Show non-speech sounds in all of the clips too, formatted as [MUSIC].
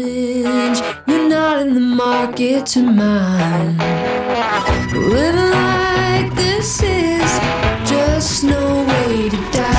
inch. You're not in the market to mine. Living like this is just no way to die.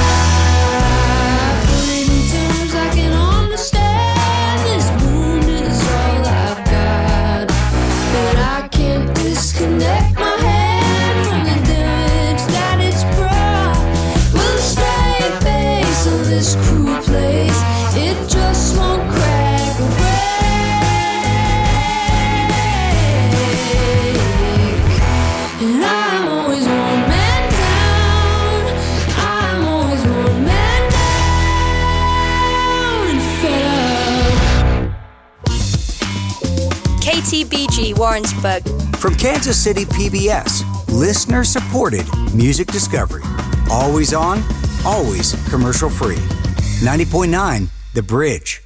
From Kansas City PBS, listener supported music discovery. Always on, always commercial free. 90.9 The Bridge.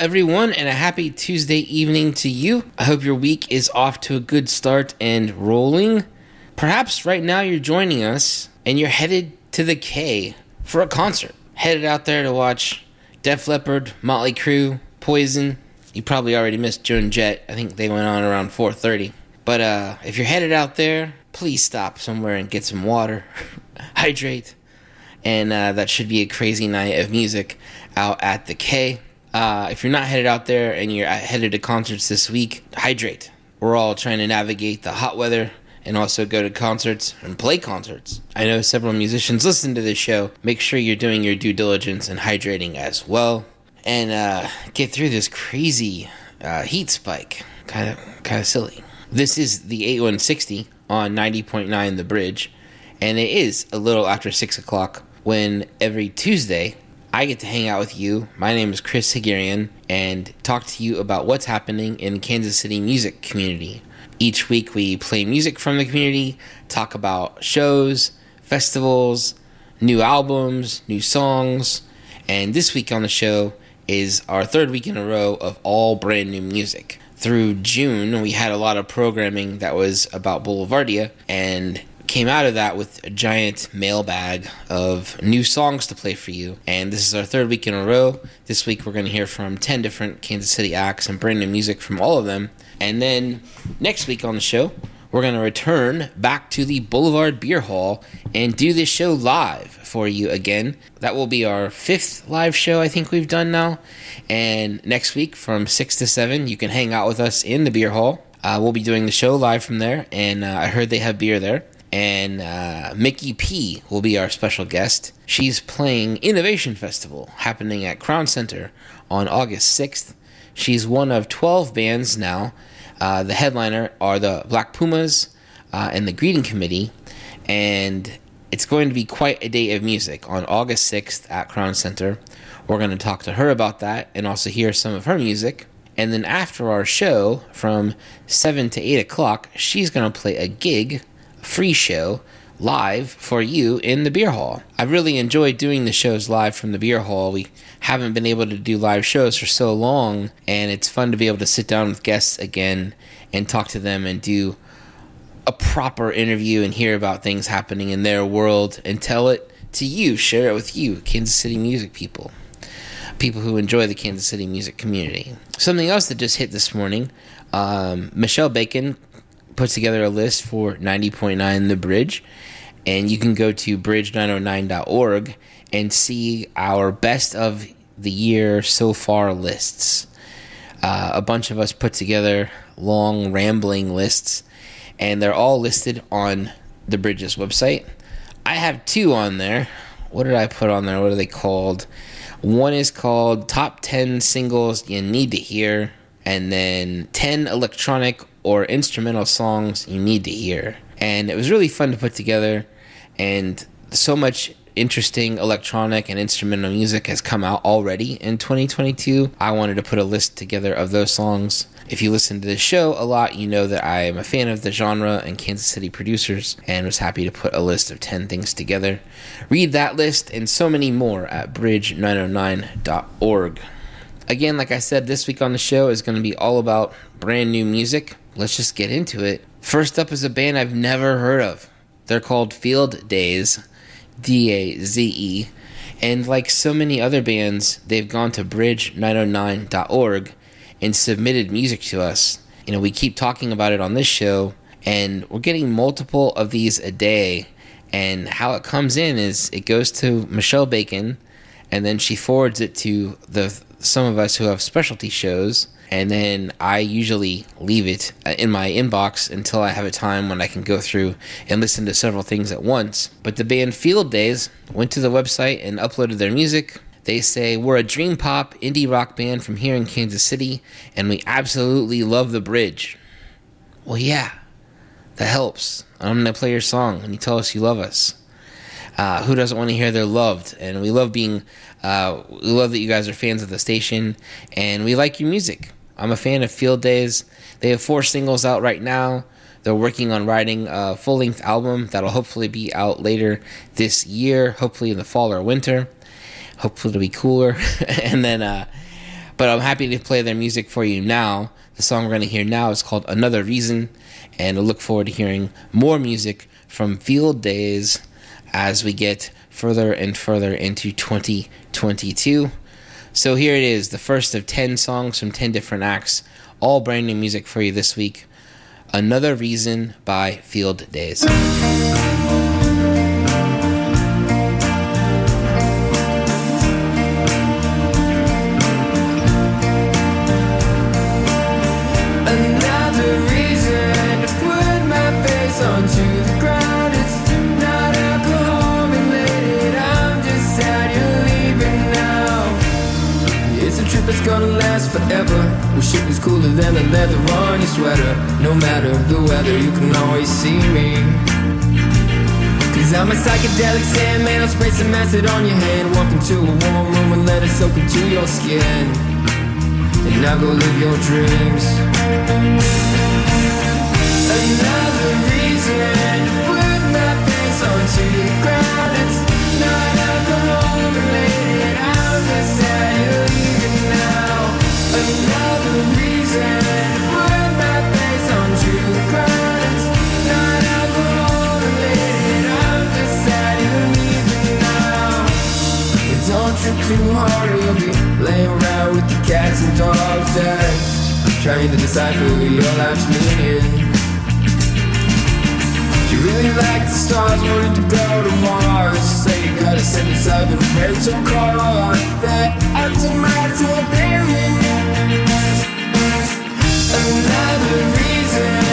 Everyone, and a happy Tuesday evening to you. I hope your week is off to a good start and rolling. Perhaps right now you're joining us and you're headed to the K for a concert. Headed out there to watch Def Leppard, Motley Crue, Poison. You probably already missed Joan Jett. I think they went on around 4:30. But uh, if you're headed out there, please stop somewhere and get some water, [LAUGHS] hydrate, and uh, that should be a crazy night of music out at the K. Uh, if you're not headed out there and you're headed to concerts this week, hydrate. We're all trying to navigate the hot weather and also go to concerts and play concerts. I know several musicians listen to this show. Make sure you're doing your due diligence and hydrating as well, and uh, get through this crazy uh, heat spike. Kind of, kind of silly. This is the 8160 on 90.9 The Bridge, and it is a little after six o'clock when every Tuesday I get to hang out with you. My name is Chris Haghirian and talk to you about what's happening in Kansas City music community. Each week we play music from the community, talk about shows, festivals, new albums, new songs, and this week on the show is our third week in a row of all brand new music. Through June, we had a lot of programming that was about Boulevardia and came out of that with a giant mailbag of new songs to play for you. And this is our third week in a row. This week we're going to hear from 10 different Kansas City acts and brand new music from all of them. And then next week on the show, we're going to return back to the Boulevard Beer Hall and do this show live for you again. That will be our fifth live show I think we've done now. And next week from 6 to 7, you can hang out with us in the beer hall. Uh, we'll be doing the show live from there, and uh, I heard they have beer there. And uh, Mickey P will be our special guest. She's playing Innovation Festival happening at Crown Center on August 6th. She's one of 12 bands now. Uh, the headliner are the Black Pumas uh, and the Greeting Committee. And it's going to be quite a day of music on August 6th at Crown Center. We're going to talk to her about that and also hear some of her music. And then after our show from 7 to 8 o'clock, she's going to play a gig, free show, live for you in the beer hall. I really enjoyed doing the shows live from the beer hall. We haven't been able to do live shows for so long, and it's fun to be able to sit down with guests again and talk to them and do a proper interview and hear about things happening in their world and tell it to you, share it with you, Kansas City music people, people who enjoy the Kansas City music community. Something else that just hit this morning um, Michelle Bacon put together a list for 90.9 The Bridge, and you can go to bridge909.org and see our best of the year so far lists. Uh, a bunch of us put together long, rambling lists, and they're all listed on the Bridges website. I have two on there. What did I put on there? What are they called? One is called Top 10 Singles You Need to Hear, and then 10 Electronic or instrumental songs you need to hear. And it was really fun to put together, and so much interesting electronic and instrumental music has come out already in 2022. I wanted to put a list together of those songs. If you listen to the show a lot, you know that I am a fan of the genre and Kansas City producers and was happy to put a list of 10 things together. Read that list and so many more at bridge909.org. Again, like I said, this week on the show is going to be all about brand new music. Let's just get into it. First up is a band I've never heard of. They're called Field Daze, D A Z E. And like so many other bands, they've gone to bridge909.org and submitted music to us. You know, we keep talking about it on this show, and we're getting multiple of these a day. And how it comes in is it goes to Michelle Bacon, and then she forwards it to the some of us who have specialty shows and then I usually leave it uh, in my inbox until I have a time when I can go through and listen to several things at once. But the band Field Daze went to the website and uploaded their music. They say, We're a dream pop indie rock band from here in Kansas City, and we absolutely love the bridge. Well, yeah, that helps. I'm going to play your song and you tell us you love us. Uh, who doesn't want to hear they're loved? And we love being, uh, we love that you guys are fans of the station, and we like your music. I'm a fan of Field Daze. They have four singles out right now. They're working on writing a full length album that'll hopefully be out later this year, hopefully in the fall or winter. Hopefully it'll be cooler. [LAUGHS] and then, uh, but I'm happy to play their music for you now. The song we're going to hear now is called Another Reason, and I look forward to hearing more music from Field Daze as we get further and further into 2022. So here it is, the first of 10 songs from 10 different acts, all brand new music for you this week. Another Reason by Field Daze. No matter the weather, you can always see me. Cause I'm a psychedelic sandman, I'll spray some acid on your hand. Walk into a warm room and let it soak into your skin. And now go live your dreams. Another reason to put my the ground. It's not alcohol you're leaving now. Another reason too hard or you'll be laying around with the cats and dogs next. Trying to decipher your life's meaning. You really like the stars, wanted to go to Mars. Say you got a 77 rental car that automatic Another reason to put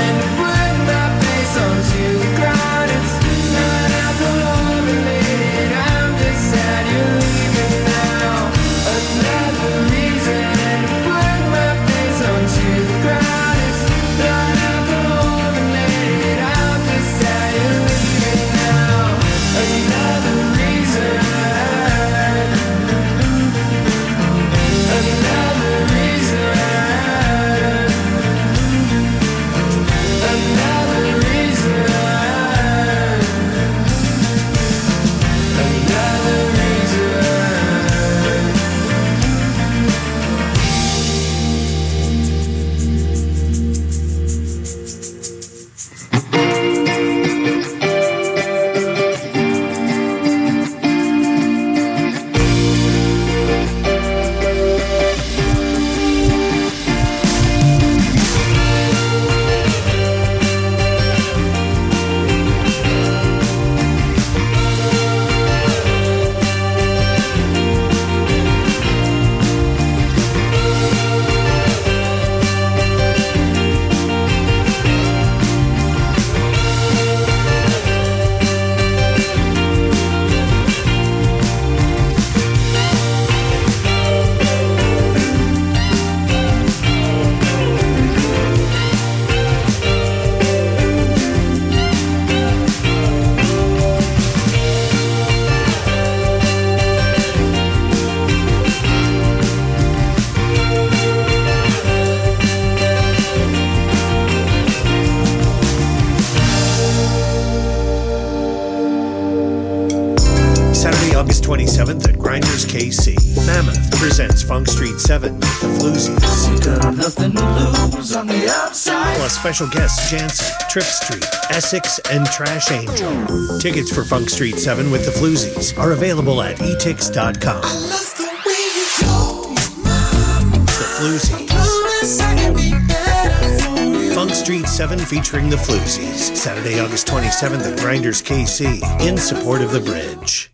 special guests Jansen, Trip Street, Essex, and Trash Angel. Tickets for Funk Street 7 with the Floozies are available at etix.com. Love the way you go, mom. The Floozies. Promise I can be better for you. Funk Street 7 featuring the Floozies. Saturday, August 27th at Grinders KC in support of the bridge.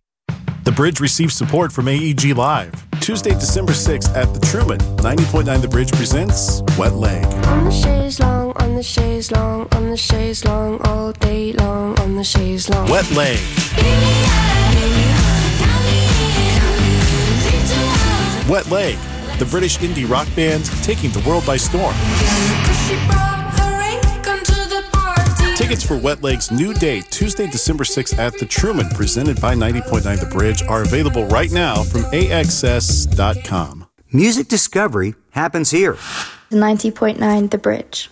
The bridge receives support from AEG Live. Tuesday, December 6th at the Truman. 90.9 The Bridge presents Wet Leg. On the chaise longue, on the chaise longue, on the chaise longue, all day long, on the chaise longue. Wet Leg. Wet Leg. The British indie rock band taking the world by storm. Tickets for Wet Leg's new date, Tuesday, December 6th at the Truman, presented by 90.9 The Bridge, are available right now from AXS.com. Music discovery happens here. 90.9 The Bridge.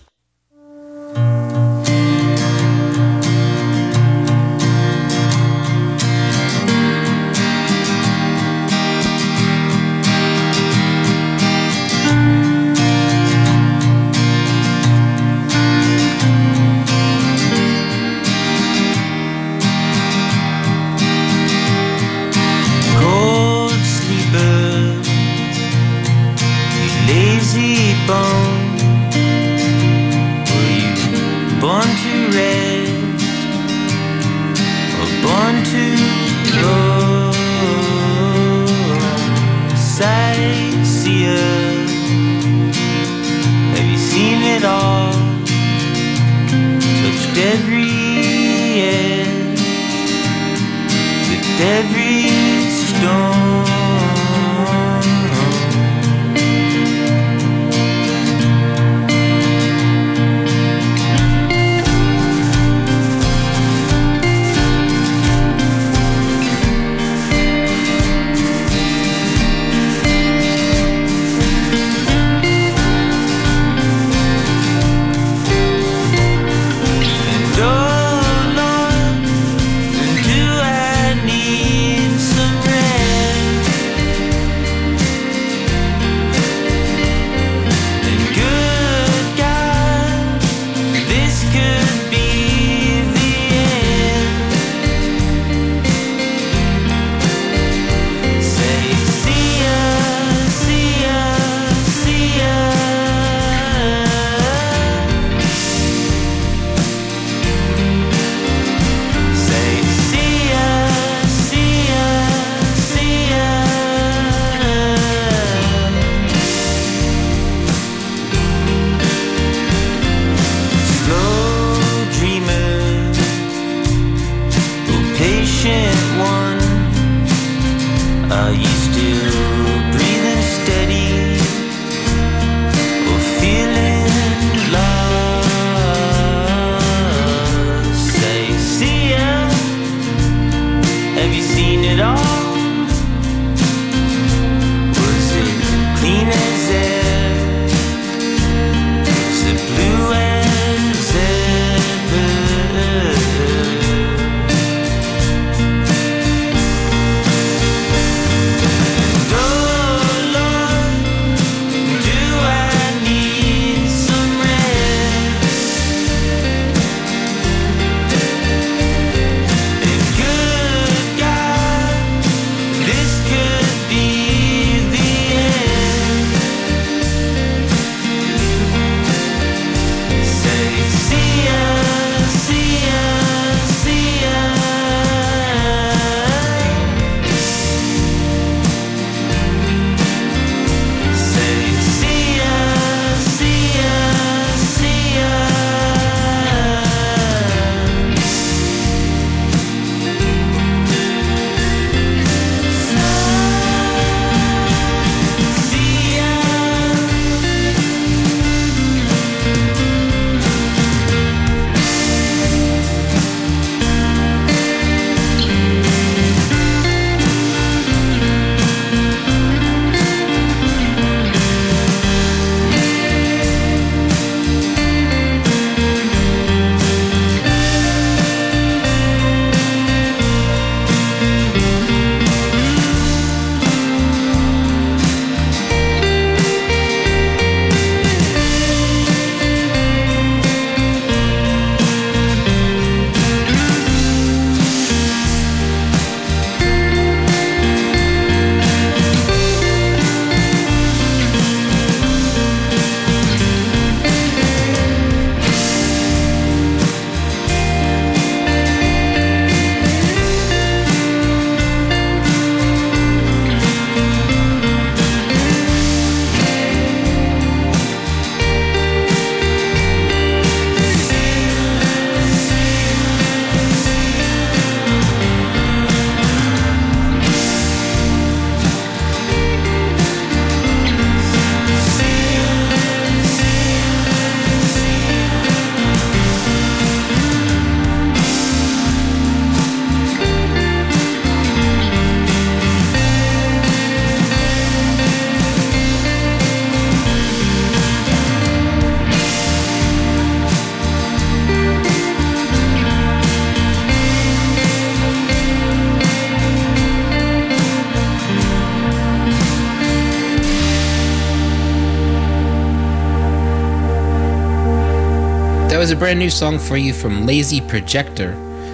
Brand new song for you from Lazy Projector.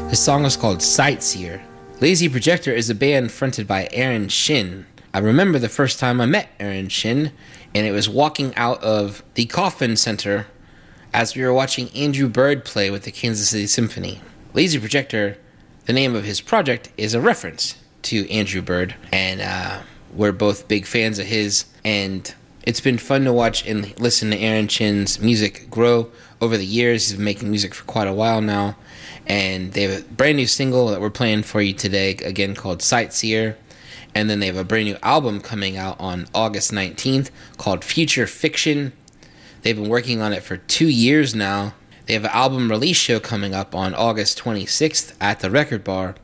The song is called Sightseer. Lazy Projector is a band fronted by Aaron Shin. I remember the first time I met Aaron Shin, and it was walking out of the Kauffman Center as we were watching Andrew Bird play with the Kansas City Symphony. Lazy Projector, the name of his project, is a reference to Andrew Bird, and uh, we're both big fans of his. And it's been fun to watch and listen to Aaron Shin's music grow over the years. He's been making music for quite a while now, and they have a brand new single that we're playing for you today, again called Sightseer. And then they have a brand new album coming out on August 19th called Future Fiction. They've been working on it for two years now. They have an album release show coming up on August 26th at the Record Bar,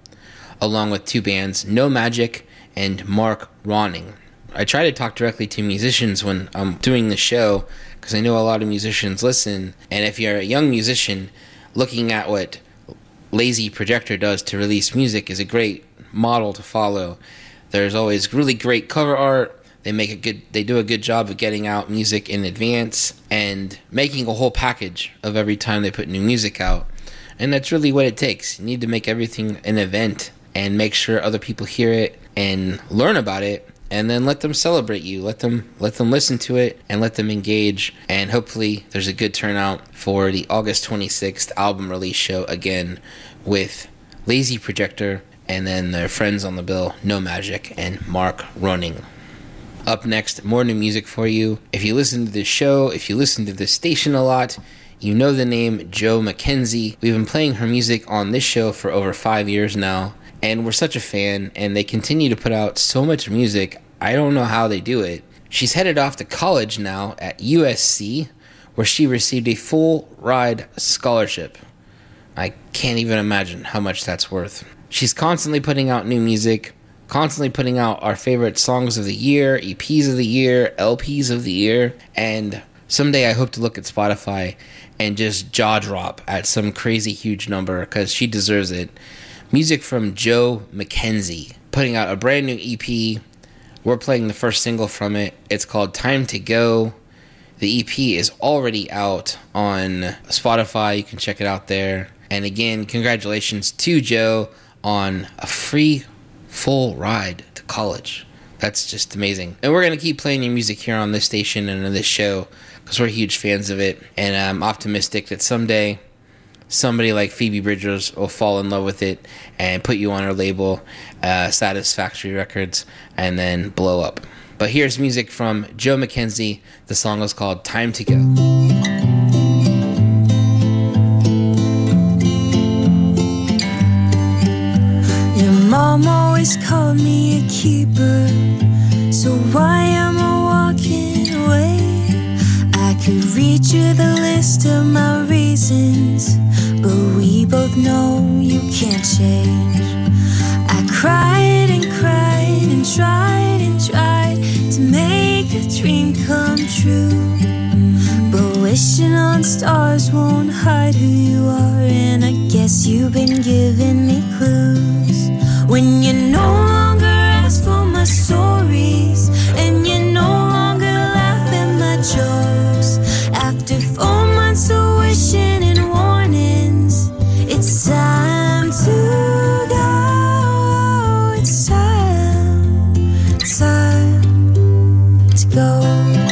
along with two bands, No Magic and Mark Ronning. I try to talk directly to musicians when I'm doing the show because I know a lot of musicians listen. And if you're a young musician, looking at what Lazy Projector does to release music is a great model to follow. There's always really great cover art. They make a good they do a good job of getting out music in advance and making a whole package of every time they put new music out. And that's really what it takes. You need to make everything an event and make sure other people hear it and learn about it and then let them celebrate you. Let them let them listen to it and let them engage. And hopefully there's a good turnout for the august 26th album release show again with lazy projector and then their friends on the bill no magic and mark running up next more new music for you. If you listen to this show if you listen to this station a lot you know the name joe mckenzie. We've been playing her music on this show for over five years now and we're such a fan and they continue to put out so much music i don't know how they do it. She's headed off to college now at usc where she received a full ride scholarship. I can't even imagine how much that's worth. She's constantly putting out new music constantly putting out our favorite songs of the year eps of the year lps of the year and someday i hope to look at spotify and just jaw drop at some crazy huge number because she deserves it music from Joe McKenzie, putting out a brand new EP. We're playing the first single from it. It's called Time to Go. The EP is already out on Spotify. You can check it out there. And again, congratulations to Joe on a free full ride to college. That's just amazing. And we're going to keep playing your music here on this station and on this show because we're huge fans of it. And I'm optimistic that someday somebody like Phoebe Bridgers will fall in love with it and put you on her label, uh, Saddest Factory Records, and then blow up. But here's music from Joe McKenzie. The song is called Time to Go. Your mom always called me a keeper, so why am I walking away? I could read you the list of my reasons, but we both know you can't change. I cried and cried and tried and tried to make a dream come true. But wishing on stars won't hide who you are, and I guess you've been giving me clues. Time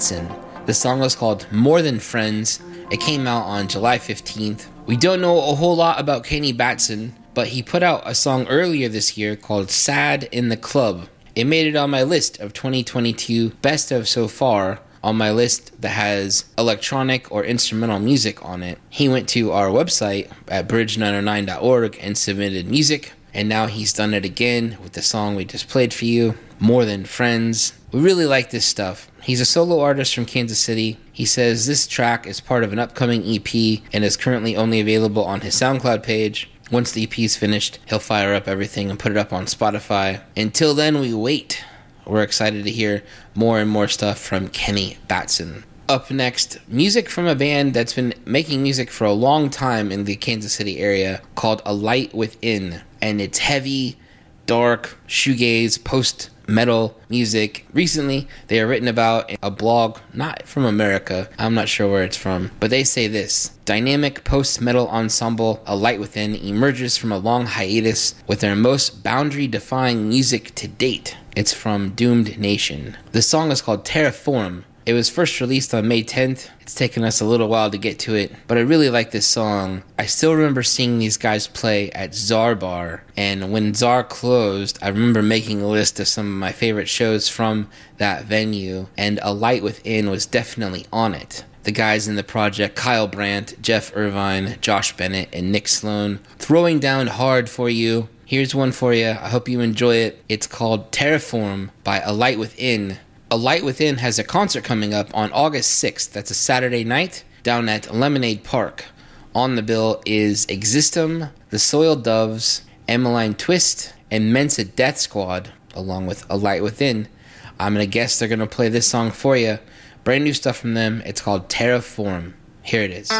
The song was called More Than Friends. It came out on July 15th. We don't know a whole lot about Kenny Batson, but he put out a song earlier this year called Sad in the Club. It made it on my list of 2022 best of so far on my list that has electronic or instrumental music on it. He went to our website at bridge909.org and submitted music, and now he's done it again with the song we just played for you, More Than Friends. We really like this stuff. He's a solo artist from Kansas City. He says this track is part of an upcoming EP and is currently only available on his SoundCloud page. Once the EP is finished, he'll fire up everything and put it up on Spotify. Until then, we wait. We're excited to hear more and more stuff from Kenny Batson. Up next, music from a band that's been making music for a long time in the Kansas City area called A Light Within. And it's heavy, dark, shoegaze, post metal music. Recently, they are written about a blog, not from America, I'm not sure where it's from, but they say this Dynamic post metal ensemble A Light Within emerges from a long hiatus with their most boundary defying music to date. It's from Doomed Nation. The song is called Terraform. It was first released on May 10th. It's taken us a little while to get to it, but I really like this song. I still remember seeing these guys play at Czar Bar, and when Czar closed, I remember making a list of some of my favorite shows from that venue, and A Light Within was definitely on it. The guys in the project Kyle Brandt, Jeff Irvine, Josh Bennett, and Nick Sloan throwing down hard for you. Here's one for you. I hope you enjoy it. It's called Terraform by A Light Within. A Light Within has a concert coming up on August 6th. That's a Saturday night down at Lemonade Park. On the bill is Existum, The Soiled Doves, Emmaline Twist, and Mensa Death Squad, along with A Light Within. I'm going to guess they're going to play this song for you. Brand new stuff from them. It's called Terraform. Here it is.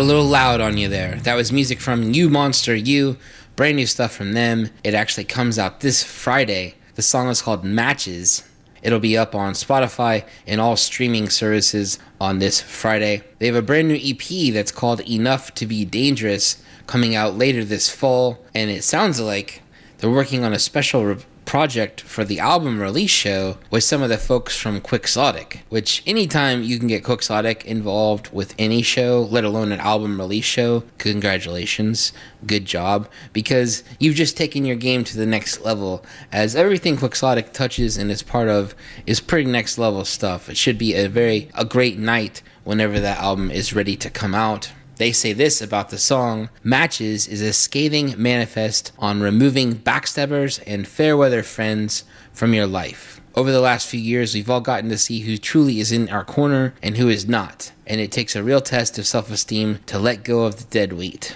A little loud on you there. That was music from You Monster You, brand new stuff from them. It actually comes out this Friday. The song is called Matches. It'll be up on Spotify and all streaming services on this Friday. They have a brand new EP that's called Enough to Be Dangerous coming out later this fall, and it sounds like they're working on a special re- project for the album release show with some of the folks from Quixotic, which anytime you can get Quixotic involved with any show, let alone an album release show, congratulations, good job, because you've just taken your game to the next level, as everything Quixotic touches and is part of is pretty next level stuff. It should be a very, a great night whenever that album is ready to come out. They say this about the song Matches is a scathing manifest on removing backstabbers and fair weather friends from your life. Over the last few years, we've all gotten to see who truly is in our corner and who is not, and it takes a real test of self esteem to let go of the dead weight.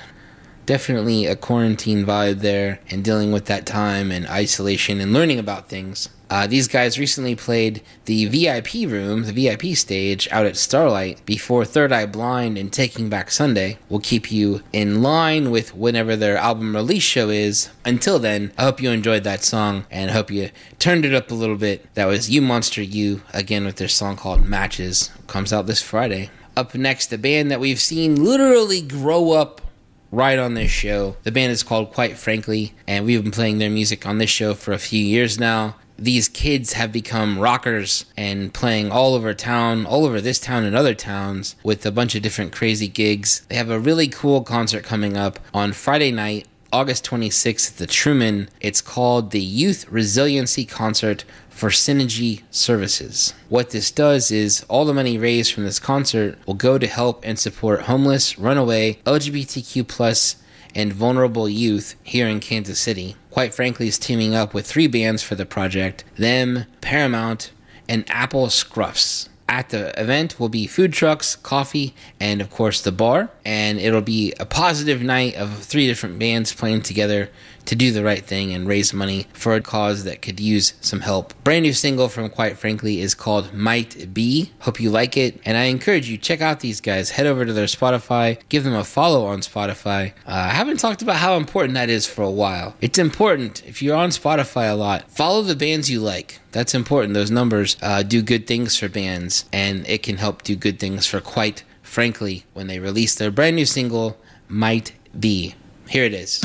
Definitely a quarantine vibe there, and dealing with that time and isolation and learning about things. Uh, these guys recently played the VIP room, the VIP stage, out at Starlight before Third Eye Blind and Taking Back Sunday. will keep you in line with whenever their album release show is. Until then, I hope you enjoyed that song and hope you turned it up a little bit. That was You Monster You, again with their song called Matches. Comes out this Friday. Up next, a band that we've seen literally grow up right on this show. The band is called Quite Frankly, and we've been playing their music on this show for a few years now these kids have become rockers and playing all over town, all over this town and other towns with a bunch of different crazy gigs. They have a really cool concert coming up on Friday night, August 26th at the Truman. It's called the Youth Resiliency Concert for Synergy Services. What this does is all the money raised from this concert will go to help and support homeless, runaway, LGBTQ plus and vulnerable youth here in Kansas City. Quite frankly, is teaming up with three bands for the project them, Paramount, and Apple Scruffs. At the event will be food trucks, coffee, and of course the bar. And it'll be a positive night of three different bands playing together to do the right thing and raise money for a cause that could use some help. Brand new single from Quite Frankly is called Might Be. Hope you like it, and I encourage you check out these guys. Head over to their Spotify, give them a follow on Spotify. Uh, I haven't talked about how important that is for a while. It's important if you're on Spotify a lot. Follow the bands you like. That's important. Those numbers uh, do good things for bands, and it can help do good things for Quite Frankly when they release their brand new single, Might Be. Here it is.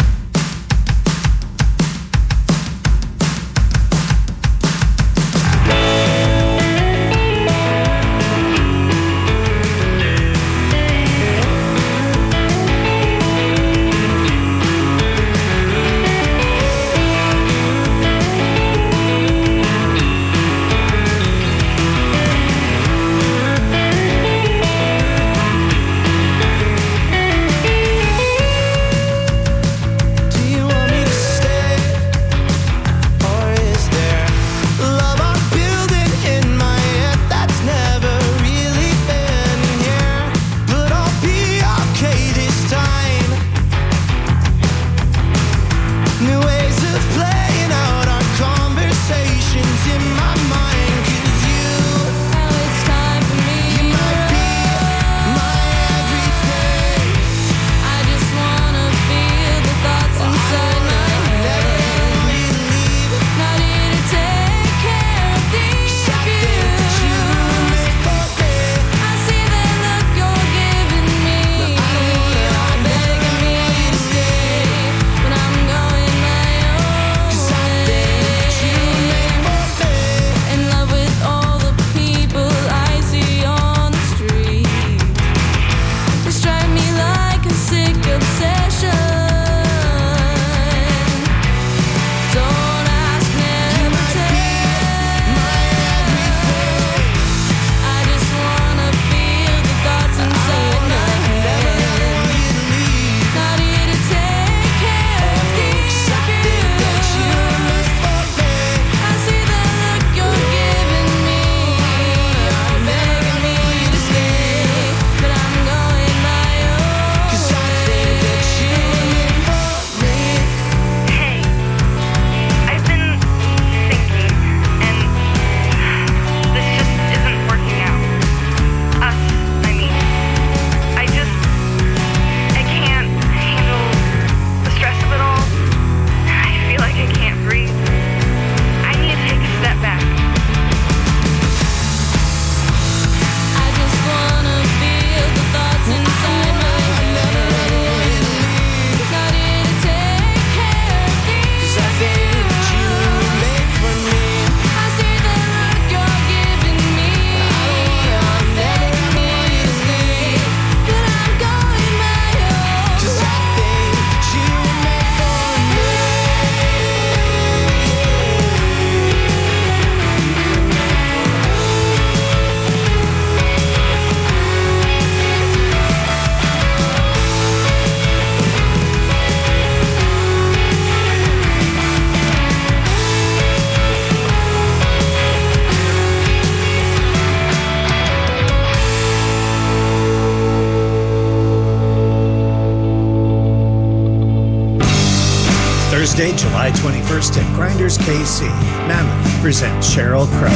KC. Mammoth presents Sheryl Crow.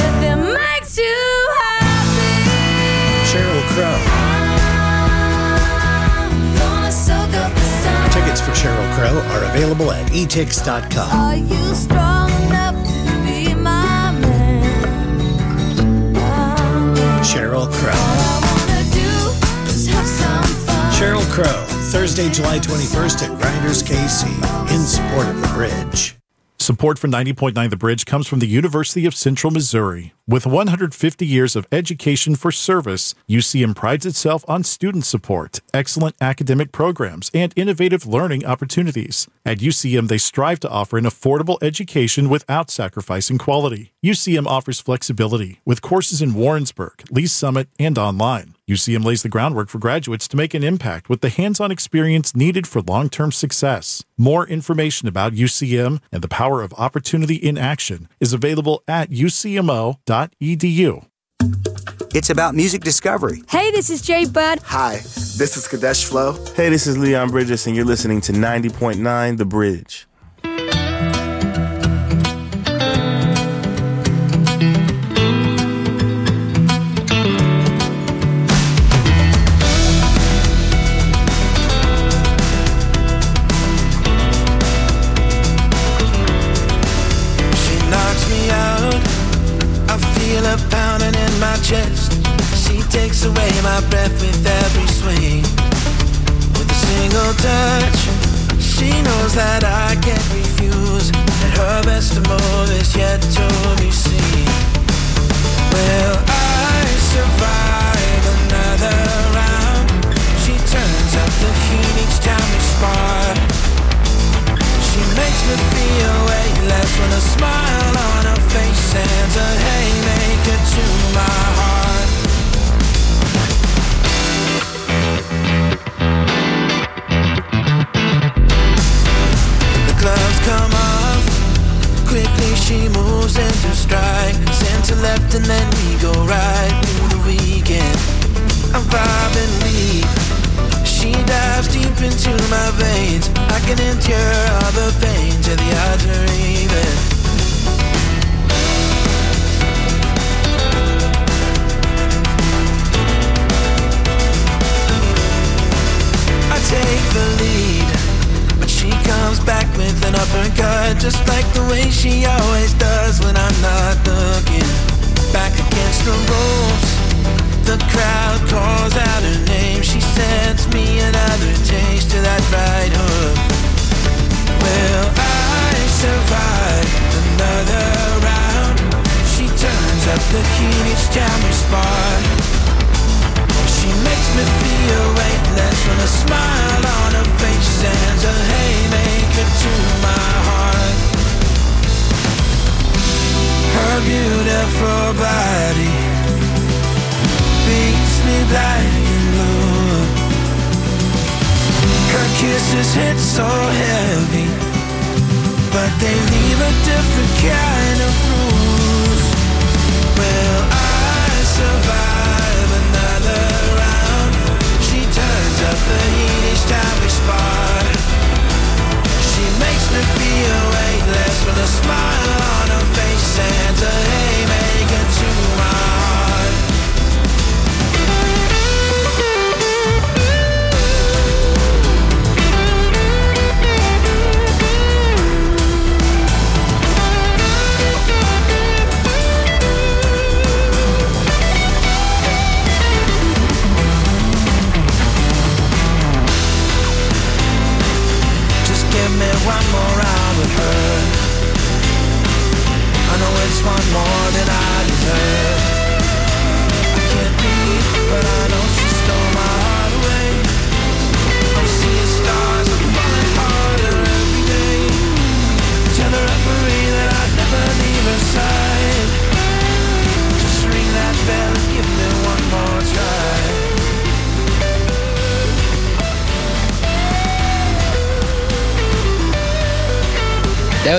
makes you happy. Sheryl Crow. Gonna soak up the sun. Tickets for Sheryl Crow are available at etix.com. Are you strong enough to be my man? Sheryl Crow. All I wanna do is have some fun. Sheryl Crow, Thursday, July 21st at Grinders KC, in support of the bridge. Support for 90.9 The Bridge comes from the University of Central Missouri. With 150 years of education for service, UCM prides itself on student support, excellent academic programs, and innovative learning opportunities. At UCM, they strive to offer an affordable education without sacrificing quality. UCM offers flexibility with courses in Warrensburg, Lee Summit, and online. UCM lays the groundwork for graduates to make an impact with the hands on experience needed for long term success. More information about UCM and the power of opportunity in action is available at ucmo.edu. It's about music discovery. Hey, this is Jay Bird. Hi, this is Kadesh Flow. Hey, this is Leon Bridges, and you're listening to 90.9 The Bridge. A touch, she knows that I can't refuse. That her best move is yet to be seen. Will I survive another round? She turns up the heat each time we spar. She makes me feel weightless with a smile on her face sends a haymaker to my heart.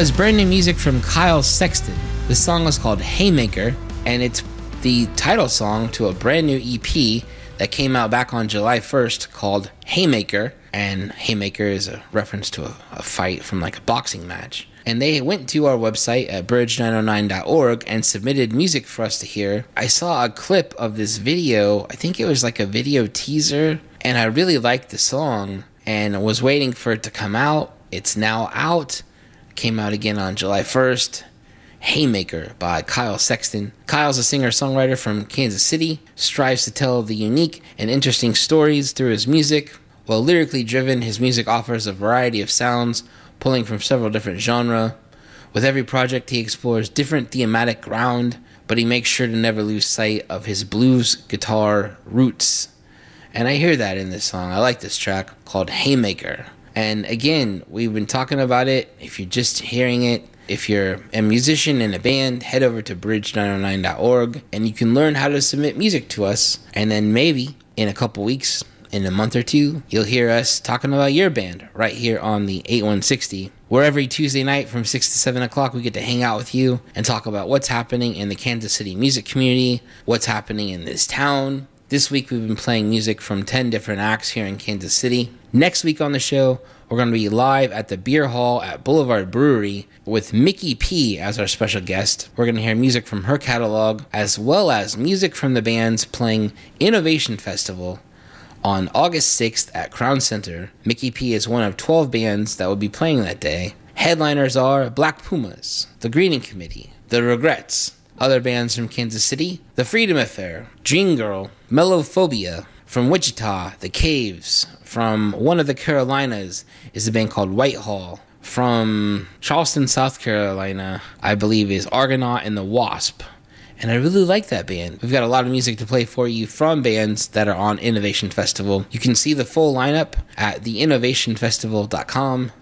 Was brand new music from Kyle Sexton. The song was called Haymaker, and it's the title song to a brand new EP that came out back on July 1st called Haymaker. And Haymaker is a reference to a, a fight from like a boxing match. And they went to our website at bridge909.org and submitted music for us to hear. I saw a clip of this video. I think it was like a video teaser. And I really liked the song and was waiting for it to come out. It's now out. Came out again on July 1st. Haymaker by Kyle Sexton. Kyle's a singer songwriter from Kansas City, strives to tell the unique and interesting stories through his music. While lyrically driven, his music offers a variety of sounds, pulling from several different genres. With every project, he explores different thematic ground, but he makes sure to never lose sight of his blues guitar roots. And I hear that in this song. I like this track called Haymaker. And again, we've been talking about it. If you're just hearing it, if you're a musician in a band, head over to bridge909.org and you can learn how to submit music to us. And then maybe in a couple weeks, in a month or two, you'll hear us talking about your band right here on the 8160, where every Tuesday night from 6 to 7 o'clock, we get to hang out with you and talk about what's happening in the Kansas City music community, what's happening in this town. This week, we've been playing music from 10 different acts here in Kansas City. Next week on the show, we're going to be live at the beer hall at Boulevard Brewery with Mickey P as our special guest. We're going to hear music from her catalog as well as music from the bands playing Innovation Festival on August 6th at Crown Center. Mickey P is one of 12 bands that will be playing that day. Headliners are Black Pumas, The Greeting Committee, The Regrets, other bands from Kansas City, The Freedom Affair, Dream Girl, Melophobia, from Wichita, The Caves, from one of the Carolinas is a band called Whitehall. From Charleston, South Carolina, I believe is Argonaut and the Wasp. And I really like that band. We've got a lot of music to play for you from bands that are on Innovation Festival. You can see the full lineup at theinnovationfestival.com.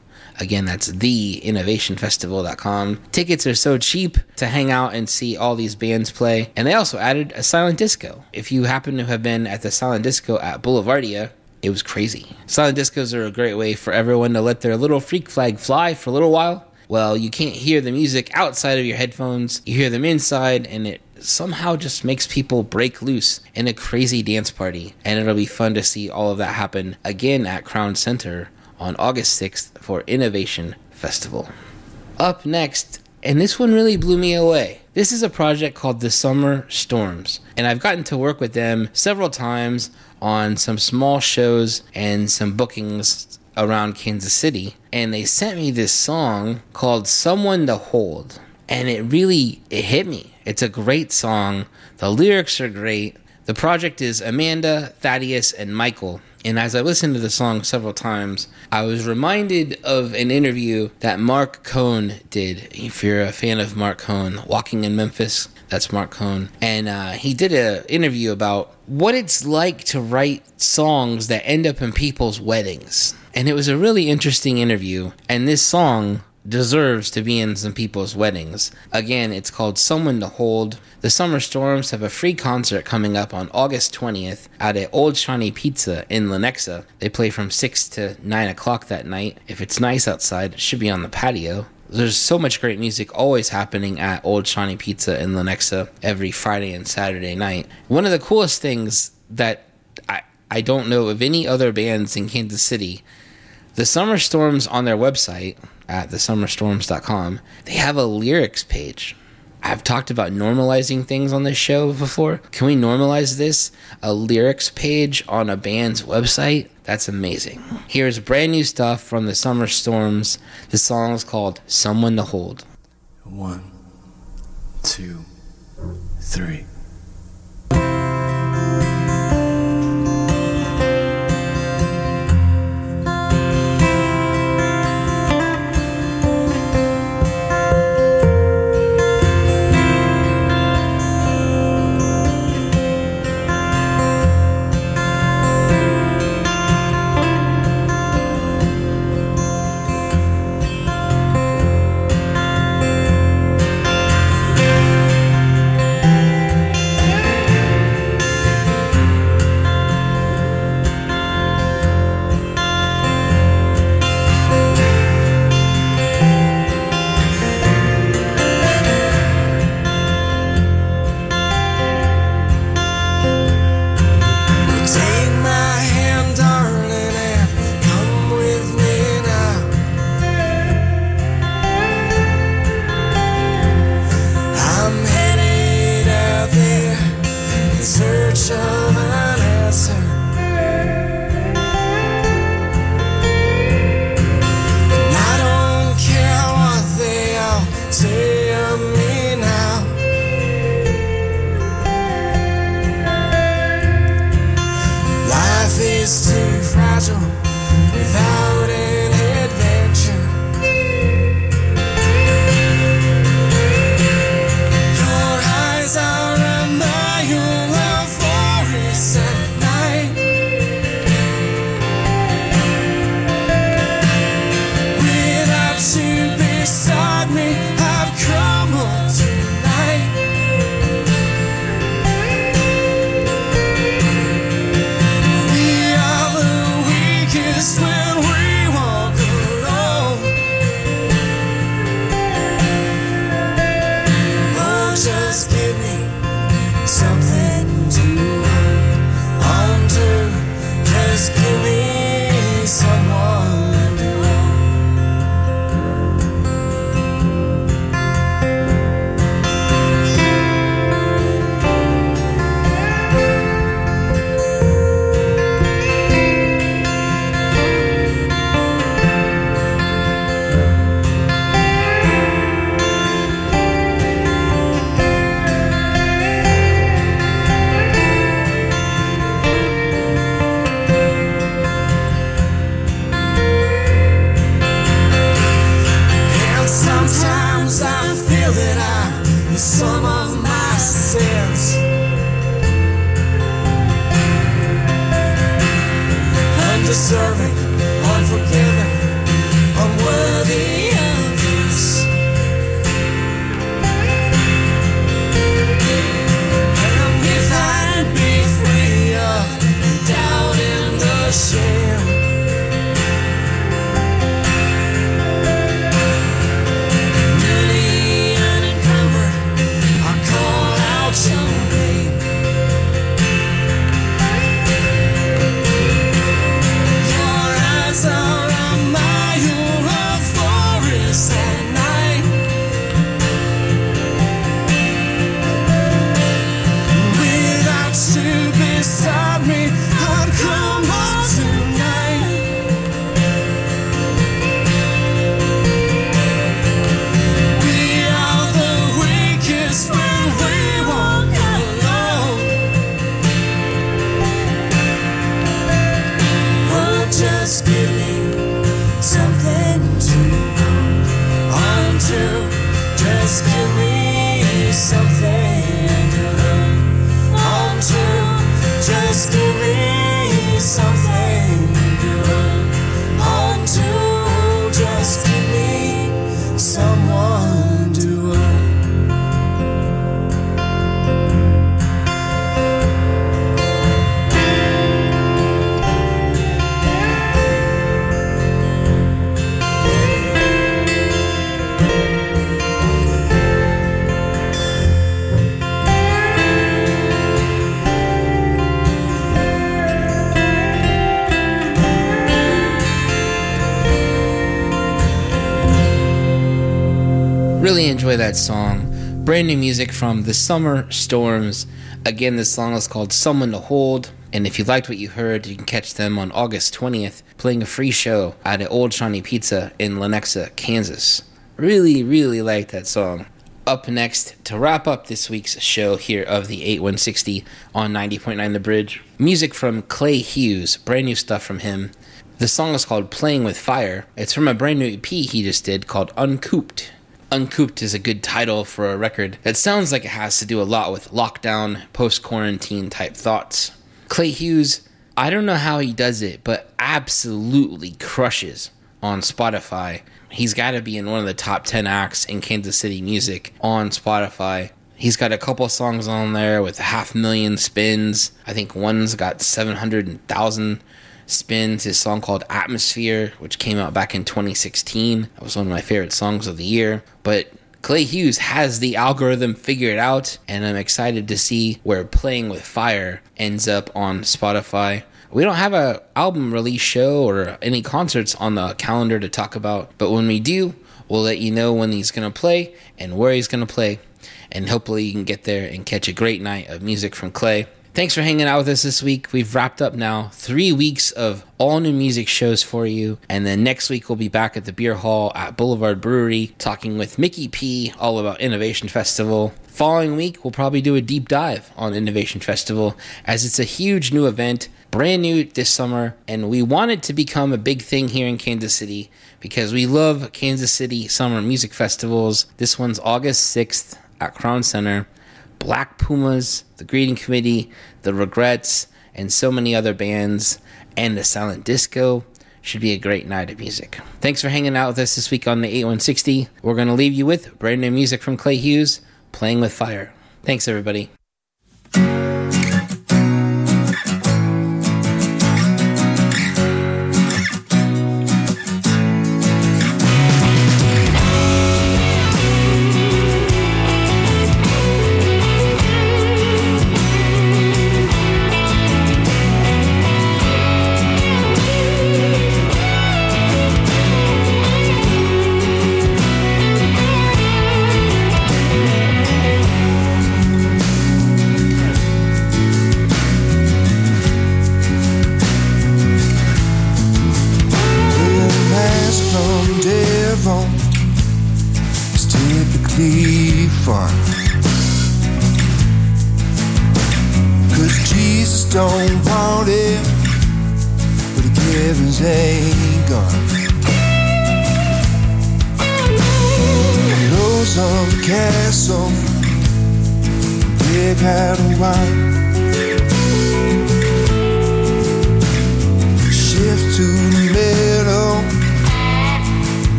Again, that's theinnovationfestival.com. Tickets are so cheap to hang out and see all these bands play. And they also added a silent disco. If you happen to have been at the silent disco at Boulevardia, it was crazy. Silent discos are a great way for everyone to let their little freak flag fly for a little while. Well, you can't hear the music outside of your headphones, you hear them inside, and it somehow just makes people break loose in a crazy dance party. And it'll be fun to see all of that happen again at Crown Center on August 6th for Innovation Festival. Up next, and this one really blew me away. This is a project called The Summer Storms, and I've gotten to work with them several times on some small shows and some bookings around Kansas City. And they sent me this song called Someone to Hold, and it really it hit me. It's a great song. The lyrics are great. The project is Amanda, Thaddeus, and Michael. And as I listened to the song several times, I was reminded of an interview that Marc Cohn did. If you're a fan of Marc Cohn, Walking in Memphis, that's Marc Cohn. And uh, he did an interview about what it's like to write songs that end up in people's weddings. And it was a really interesting interview. And this song deserves to be in some people's weddings. Again, it's called Someone to Hold. The Summer Storms have a free concert coming up on August 20th out at Old Shawnee Pizza in Lenexa. They play from 6 to 9 o'clock that night. If it's nice outside, it should be on the patio. There's so much great music always happening at Old Shawnee Pizza in Lenexa every Friday and Saturday night. One of the coolest things that I, I don't know of any other bands in Kansas City, the Summer Storms on their website at thesummerstorms.com, they have a lyrics page. I've talked about normalizing things on this show before. Can we normalize this? A lyrics page on a band's website? That's amazing. Here's brand new stuff from the Summer Storms. The song is called Someone to Hold. One, two, three. Enjoy that song. Brand new music from The Summer Storms. Again, this song is called Someone to Hold. And if you liked what you heard, you can catch them on August 20th playing a free show at an Old Shawnee Pizza in Lenexa, Kansas. Really, really like that song. Up next, to wrap up this week's show here of the 8160 on 90.9 The Bridge, music from Clay Hughes, brand new stuff from him. The song is called Playing with Fire. It's from a brand new EP he just did called Uncooped. Uncooped is a good title for a record that sounds like it has to do a lot with lockdown, post quarantine type thoughts. Clay Hughes, I don't know how he does it, but absolutely crushes on Spotify. He's got to be in one of the top 10 acts in Kansas City music on Spotify. He's got a couple songs on there with half million spins. I think one's got 700,000 spins. His song called Atmosphere, which came out back in 2016. That was one of my favorite songs of the year. But Clay Hughes has the algorithm figured out, and I'm excited to see where Playing with Fire ends up on Spotify. We don't have a album release show or any concerts on the calendar to talk about, but when we do, we'll let you know when he's gonna play and where he's gonna play, and hopefully you can get there and catch a great night of music from Clay. Thanks for hanging out with us this week. We've wrapped up now three weeks of all new music shows for you. And then next week, we'll be back at the beer hall at Boulevard Brewery talking with Mickey P all about Innovation Festival. Following week, we'll probably do a deep dive on Innovation Festival as it's a huge new event, brand new this summer. And we want it to become a big thing here in Kansas City because we love Kansas City summer music festivals. This one's August 6th at Crown Center. Black Pumas, the Greeting Committee, the Regrets, and so many other bands, and the Silent Disco. Should be a great night of music. Thanks for hanging out with us this week on the 8160. We're going to leave you with brand new music from Clay Hughes, Playing with Fire. Thanks, everybody.